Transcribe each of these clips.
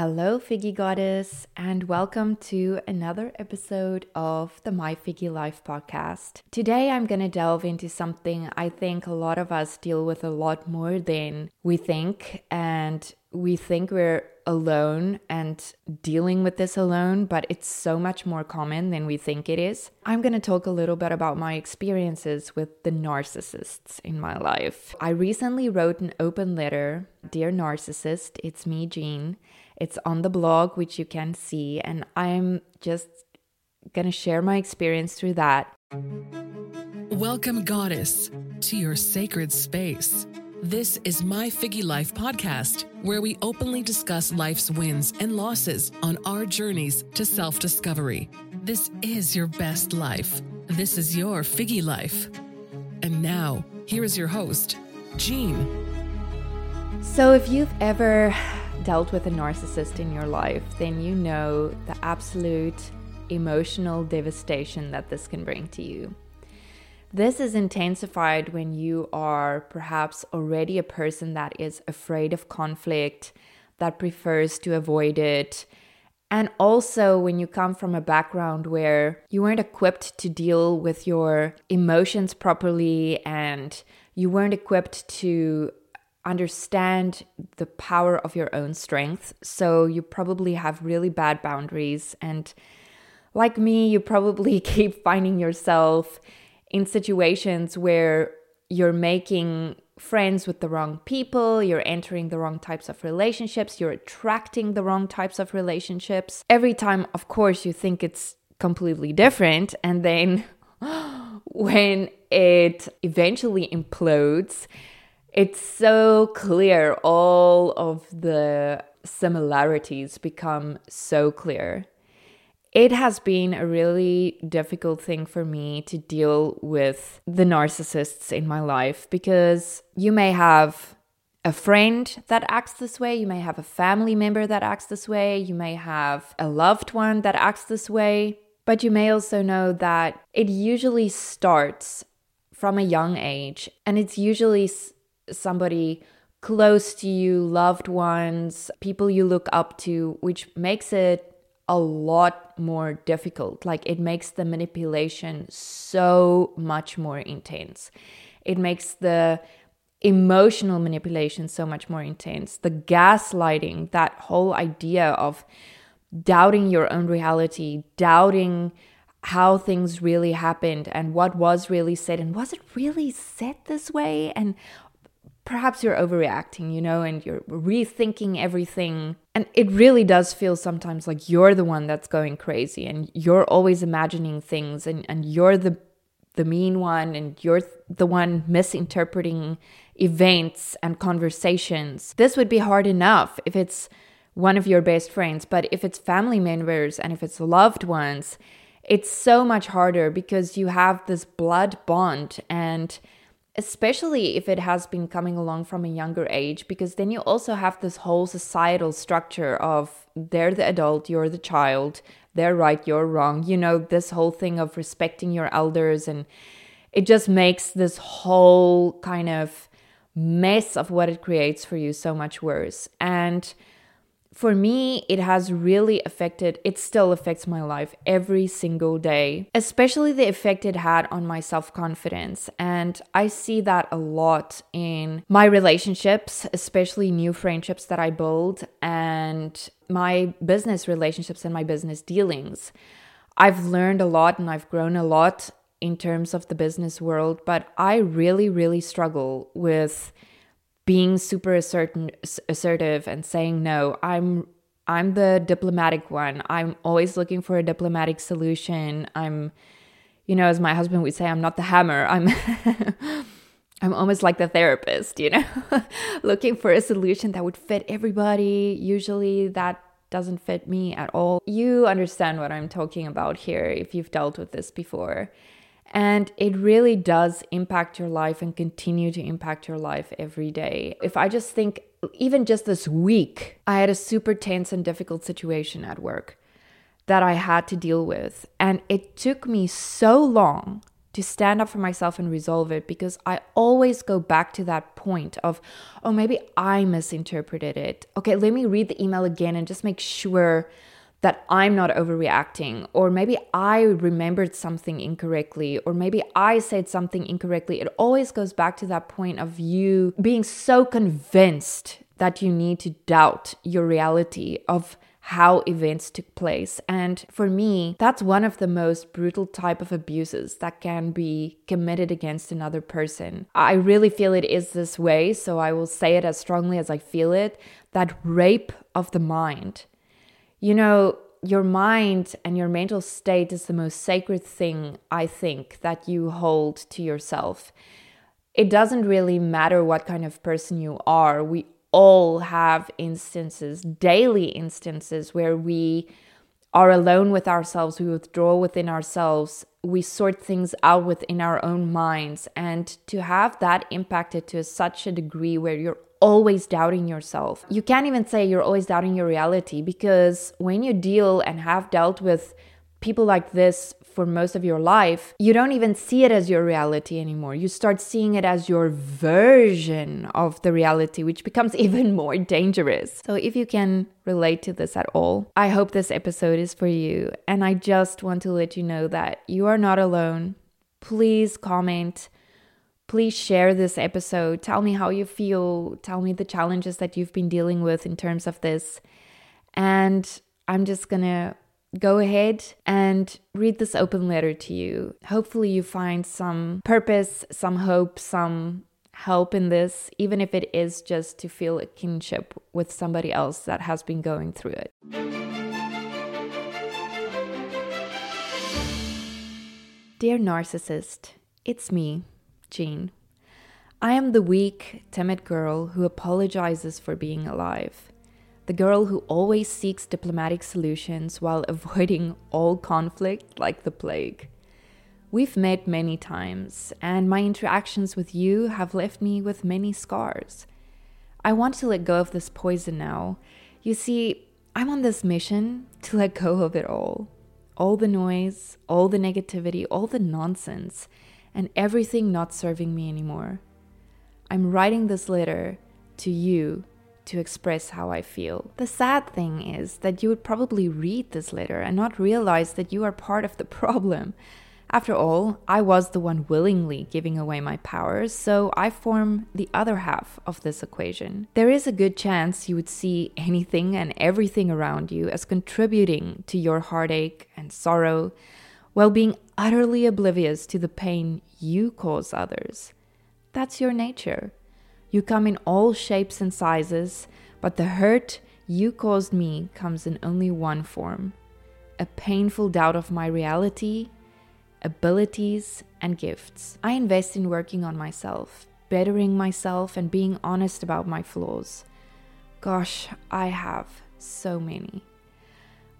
Hello, FIGGI Goddess, and welcome to another episode of the My FIGGI Life podcast. Today, I'm going to delve into something I think a lot of us deal with a lot more than we think, and we think we're alone and dealing with this alone, but it's so much more common than we think it is. I'm going to talk a little bit about my experiences with the narcissists in my life. I recently wrote an open letter Dear Narcissist, it's me, Jeanne it's on the blog, which you can see, and I'm just gonna share my experience through that. Welcome, Goddess, to your sacred space. This is My FIGGI Life podcast, where we openly discuss life's wins and losses on our journeys to self discovery. This is your best life. This is your FIGGI Life. And now, here is your host, Jeanne. So, if you've ever dealt with a narcissist in your life, then you know the absolute emotional devastation that this can bring to you. This is intensified when you are perhaps already a person that is afraid of conflict, that prefers to avoid it. And also, when you come from a background where you weren't equipped to deal with your emotions properly and you weren't equipped to understand the power of your own strength. So you probably have really bad boundaries. And like me, you probably keep finding yourself in situations where you're making friends with the wrong people, you're entering the wrong types of relationships, you're attracting the wrong types of relationships. Every time, of course, you think it's completely different. And then when it eventually implodes, it's so clear. All of the similarities become so clear. It has been a really difficult thing for me to deal with the narcissists in my life because you may have a friend that acts this way, you may have a family member that acts this way, you may have a loved one that acts this way, but you may also know that it usually starts from a young age and it's usually somebody close to you, loved ones, people you look up to, which makes it a lot more difficult. Like it makes the manipulation so much more intense. It makes the emotional manipulation so much more intense. The gaslighting, that whole idea of doubting your own reality, doubting how things really happened and what was really said and was it really said this way and perhaps you're overreacting, you know, and you're rethinking everything. And it really does feel sometimes like you're the one that's going crazy and you're always imagining things and, and you're the the mean one and you're the one misinterpreting events and conversations. This would be hard enough if it's one of your best friends, but if it's family members and if it's loved ones, it's so much harder because you have this blood bond and especially if it has been coming along from a younger age, because then you also have this whole societal structure of they're the adult, you're the child, they're right, you're wrong. You know, this whole thing of respecting your elders, and it just makes this whole kind of mess of what it creates for you so much worse. And for me, it has really affected, it still affects my life every single day, especially the effect it had on my self confidence. And I see that a lot in my relationships, especially new friendships that I build, and my business relationships and my business dealings. I've learned a lot and I've grown a lot in terms of the business world, but I really, really struggle with being super assertive, assertive and saying no. I'm I'm the diplomatic one. I'm always looking for a diplomatic solution. I'm you know, as my husband would say, I'm not the hammer. I'm I'm almost like the therapist, you know, looking for a solution that would fit everybody. Usually that doesn't fit me at all. You understand what I'm talking about here if you've dealt with this before. And it really does impact your life and continue to impact your life every day. If I just think, even just this week, I had a super tense and difficult situation at work that I had to deal with. And it took me so long to stand up for myself and resolve it because I always go back to that point of, oh, maybe I misinterpreted it. Okay, let me read the email again and just make sure that I'm not overreacting, or maybe I remembered something incorrectly, or maybe I said something incorrectly. It always goes back to that point of you being so convinced that you need to doubt your reality of how events took place. And for me, that's one of the most brutal type of abuses that can be committed against another person. I really feel it is this way, so I will say it as strongly as I feel it, that rape of the mind. You know, your mind and your mental state is the most sacred thing I think that you hold to yourself. It doesn't really matter what kind of person you are. We all have instances, daily instances, where we are alone with ourselves, we withdraw within ourselves, we sort things out within our own minds. And to have that impacted to such a degree where you're always doubting yourself, you can't even say you're always doubting your reality because when you deal and have dealt with people like this for most of your life, you don't even see it as your reality anymore. You start seeing it as your version of the reality, which becomes even more dangerous. So, if you can relate to this at all, I hope this episode is for you. And I just want to let you know that you are not alone. Please comment. Please share this episode. Tell me how you feel. Tell me the challenges that you've been dealing with in terms of this. And I'm just gonna go ahead and read this open letter to you. Hopefully, you find some purpose, some hope, some help in this, even if it is just to feel a kinship with somebody else that has been going through it. Dear narcissist, it's me, Jeanne. I am the weak, timid girl who apologizes for being alive the girl who always seeks diplomatic solutions while avoiding all conflict like the plague. We've met many times, and my interactions with you have left me with many scars. I want to let go of this poison now. You see, I'm on this mission to let go of it all all the noise, all the negativity, all the nonsense, and everything not serving me anymore. I'm writing this letter to you to express how I feel. The sad thing is that you would probably read this letter and not realize that you are part of the problem. After all, I was the one willingly giving away my powers, so I form the other half of this equation. There is a good chance you would see anything and everything around you as contributing to your heartache and sorrow, while being utterly oblivious to the pain you cause others. That's your nature. You come in all shapes and sizes, but the hurt you caused me comes in only one form a painful doubt of my reality, abilities, and gifts. I invest in working on myself, bettering myself, and being honest about my flaws. Gosh, I have so many.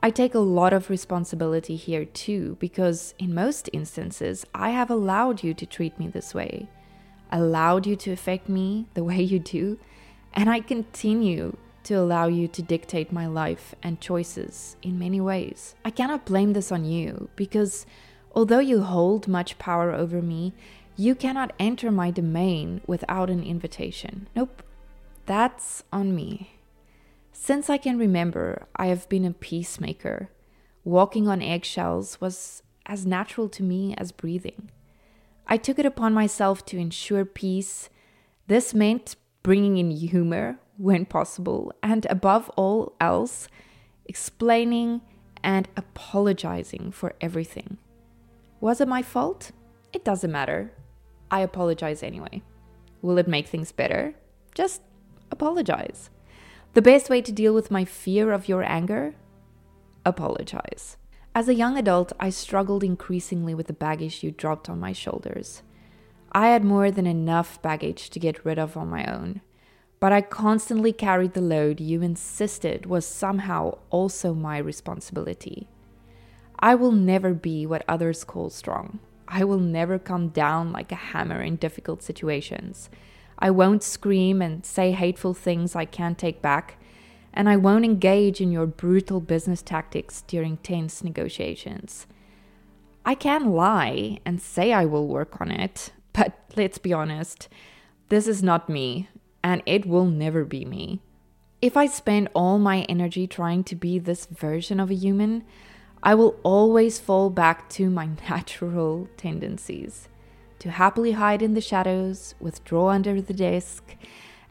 I take a lot of responsibility here too, because in most instances, I have allowed you to treat me this way allowed you to affect me the way you do, and I continue to allow you to dictate my life and choices in many ways. I cannot blame this on you because although you hold much power over me, you cannot enter my domain without an invitation. Nope, that's on me. Since I can remember, I have been a peacemaker. Walking on eggshells was as natural to me as breathing. I took it upon myself to ensure peace. This meant bringing in humor when possible, and above all else, explaining and apologizing for everything. Was it my fault? It doesn't matter. I apologize anyway. Will it make things better? Just apologize. The best way to deal with my fear of your anger? Apologize. As a young adult, I struggled increasingly with the baggage you dropped on my shoulders. I had more than enough baggage to get rid of on my own, but I constantly carried the load you insisted was somehow also my responsibility. I will never be what others call strong. I will never come down like a hammer in difficult situations. I won't scream and say hateful things I can't take back and I won't engage in your brutal business tactics during tense negotiations. I can lie and say I will work on it, but let's be honest, this is not me, and it will never be me. If I spend all my energy trying to be this version of a human, I will always fall back to my natural tendencies to happily hide in the shadows, withdraw under the desk,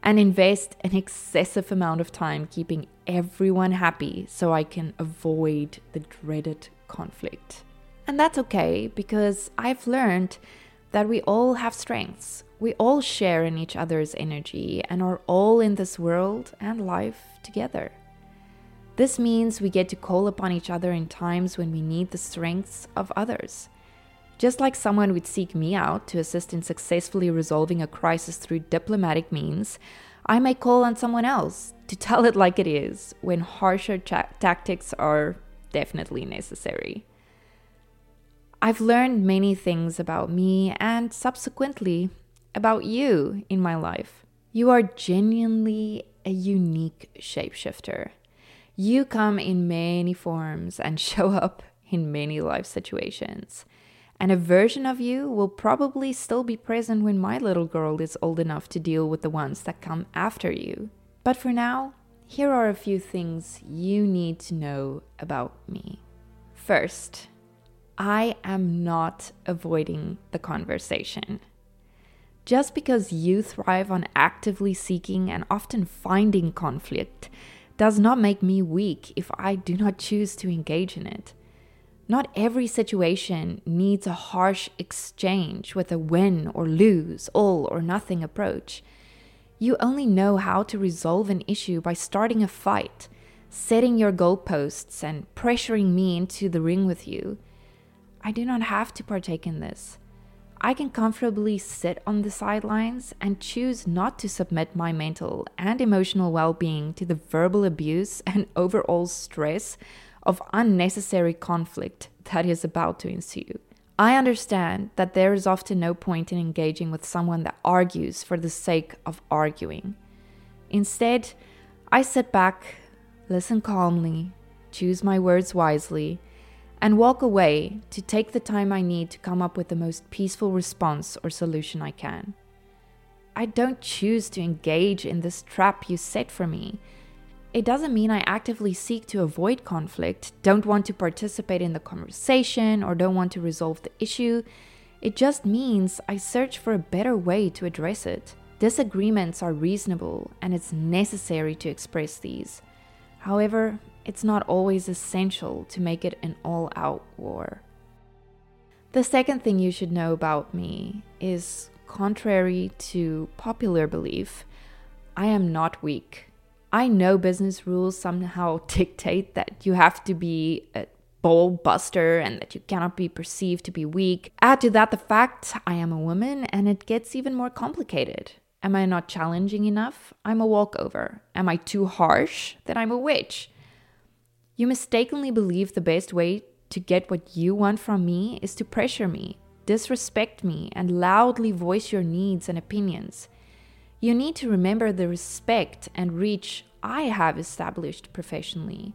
and invest an excessive amount of time keeping everyone happy so I can avoid the dreaded conflict. And that's okay because I've learned that we all have strengths. We all share in each other's energy and are all in this world and life together. This means we get to call upon each other in times when we need the strengths of others. Just like someone would seek me out to assist in successfully resolving a crisis through diplomatic means, I may call on someone else to tell it like it is when harsher tactics are definitely necessary. I've learned many things about me and subsequently about you in my life. You are genuinely a unique shapeshifter. You come in many forms and show up in many life situations. And a version of you will probably still be present when my little girl is old enough to deal with the ones that come after you. But for now, here are a few things you need to know about me. First, I am not avoiding the conversation. Just because you thrive on actively seeking and often finding conflict does not make me weak if I do not choose to engage in it. Not every situation needs a harsh exchange with a win or lose, all or nothing approach. You only know how to resolve an issue by starting a fight, setting your goalposts, and pressuring me into the ring with you. I do not have to partake in this. I can comfortably sit on the sidelines and choose not to submit my mental and emotional well being to the verbal abuse and overall stress of unnecessary conflict that is about to ensue. I understand that there is often no point in engaging with someone that argues for the sake of arguing. Instead, I sit back, listen calmly, choose my words wisely, and walk away to take the time I need to come up with the most peaceful response or solution I can. I don't choose to engage in this trap you set for me. It doesn't mean I actively seek to avoid conflict, don't want to participate in the conversation, or don't want to resolve the issue. It just means I search for a better way to address it. Disagreements are reasonable, and it's necessary to express these. However, it's not always essential to make it an all out war. The second thing you should know about me is contrary to popular belief, I am not weak. I know business rules somehow dictate that you have to be a ball buster and that you cannot be perceived to be weak. Add to that the fact I am a woman and it gets even more complicated. Am I not challenging enough? I'm a walkover. Am I too harsh? Then I'm a witch. You mistakenly believe the best way to get what you want from me is to pressure me, disrespect me, and loudly voice your needs and opinions. You need to remember the respect and reach I have established professionally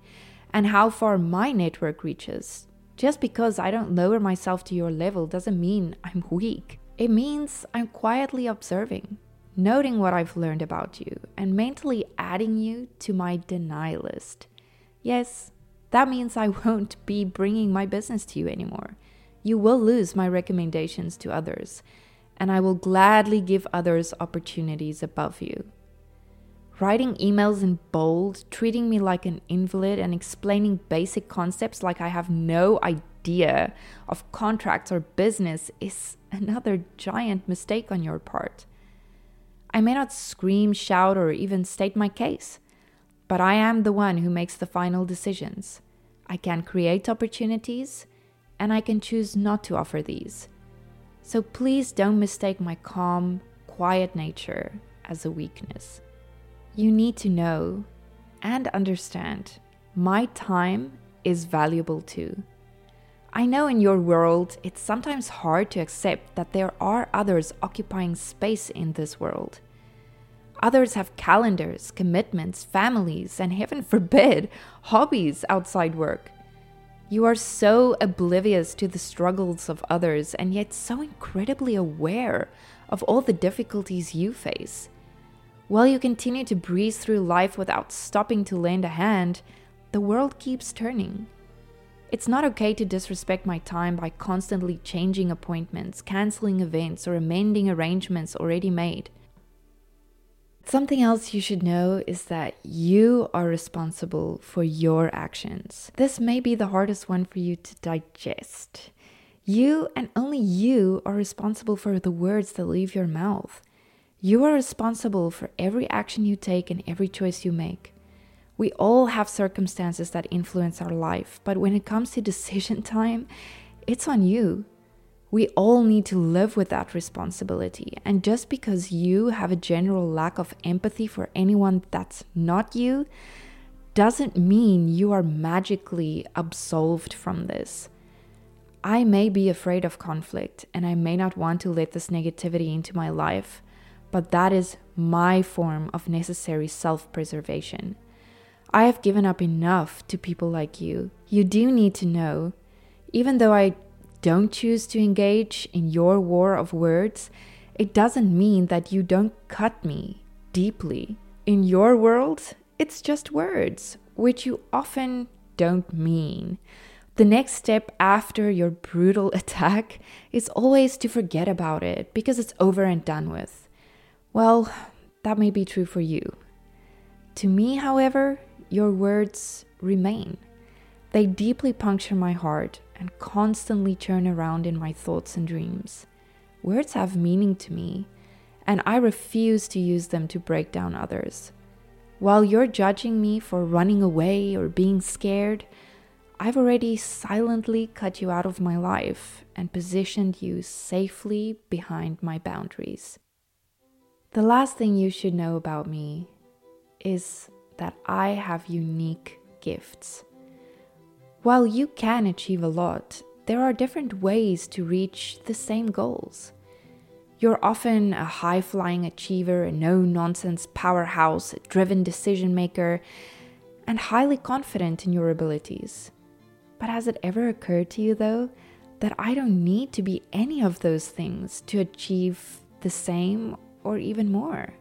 and how far my network reaches. Just because I don't lower myself to your level doesn't mean I'm weak. It means I'm quietly observing, noting what I've learned about you, and mentally adding you to my deny list. Yes, that means I won't be bringing my business to you anymore. You will lose my recommendations to others, and I will gladly give others opportunities above you. Writing emails in bold, treating me like an invalid, and explaining basic concepts like I have no idea of contracts or business is another giant mistake on your part. I may not scream, shout, or even state my case but I am the one who makes the final decisions. I can create opportunities, and I can choose not to offer these. So please don't mistake my calm, quiet nature as a weakness. You need to know and understand my time is valuable too. I know in your world it's sometimes hard to accept that there are others occupying space in this world. Others have calendars, commitments, families, and heaven forbid, hobbies outside work. You are so oblivious to the struggles of others and yet so incredibly aware of all the difficulties you face. While you continue to breeze through life without stopping to lend a hand, the world keeps turning. It's not okay to disrespect my time by constantly changing appointments, canceling events, or amending arrangements already made. Something else you should know is that you are responsible for your actions. This may be the hardest one for you to digest. You and only you are responsible for the words that leave your mouth. You are responsible for every action you take and every choice you make. We all have circumstances that influence our life, but when it comes to decision time, it's on you. We all need to live with that responsibility. And just because you have a general lack of empathy for anyone that's not you, doesn't mean you are magically absolved from this. I may be afraid of conflict and I may not want to let this negativity into my life, but that is my form of necessary self preservation. I have given up enough to people like you. You do need to know, even though I don't choose to engage in your war of words, it doesn't mean that you don't cut me deeply. In your world, it's just words, which you often don't mean. The next step after your brutal attack is always to forget about it because it's over and done with. Well, that may be true for you. To me, however, your words remain. They deeply puncture my heart and constantly churn around in my thoughts and dreams. Words have meaning to me, and I refuse to use them to break down others. While you're judging me for running away or being scared, I've already silently cut you out of my life and positioned you safely behind my boundaries. The last thing you should know about me is that I have unique gifts. While you can achieve a lot, there are different ways to reach the same goals. You're often a high flying achiever, a no nonsense powerhouse, driven decision maker, and highly confident in your abilities. But has it ever occurred to you, though, that I don't need to be any of those things to achieve the same or even more?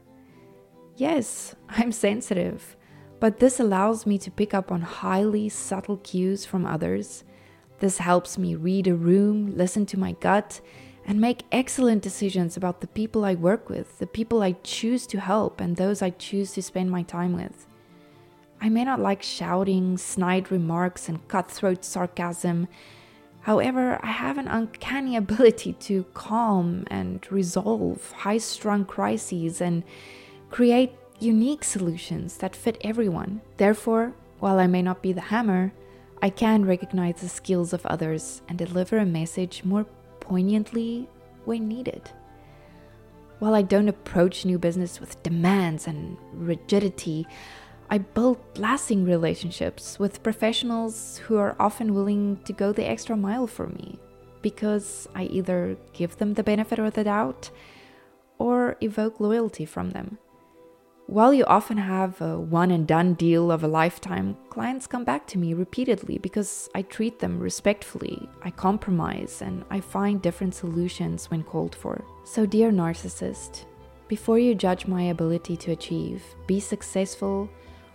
Yes, I'm sensitive but this allows me to pick up on highly subtle cues from others. This helps me read a room, listen to my gut, and make excellent decisions about the people I work with, the people I choose to help, and those I choose to spend my time with. I may not like shouting, snide remarks, and cutthroat sarcasm. However, I have an uncanny ability to calm and resolve high strung crises and create unique solutions that fit everyone. Therefore, while I may not be the hammer, I can recognize the skills of others and deliver a message more poignantly when needed. While I don't approach new business with demands and rigidity, I build lasting relationships with professionals who are often willing to go the extra mile for me because I either give them the benefit of the doubt or evoke loyalty from them. While you often have a one and done deal of a lifetime, clients come back to me repeatedly because I treat them respectfully, I compromise, and I find different solutions when called for. So, dear narcissist, before you judge my ability to achieve, be successful,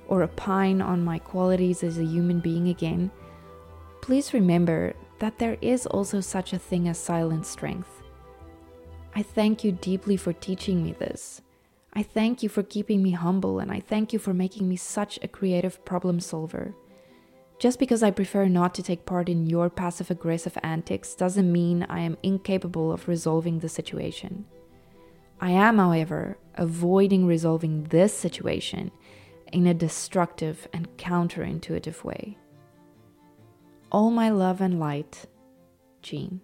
or opine on my qualities as a human being again, please remember that there is also such a thing as silent strength. I thank you deeply for teaching me this I thank you for keeping me humble and I thank you for making me such a creative problem solver. Just because I prefer not to take part in your passive aggressive antics doesn't mean I am incapable of resolving the situation. I am, however, avoiding resolving this situation in a destructive and counterintuitive way. All my love and light, Jeanne.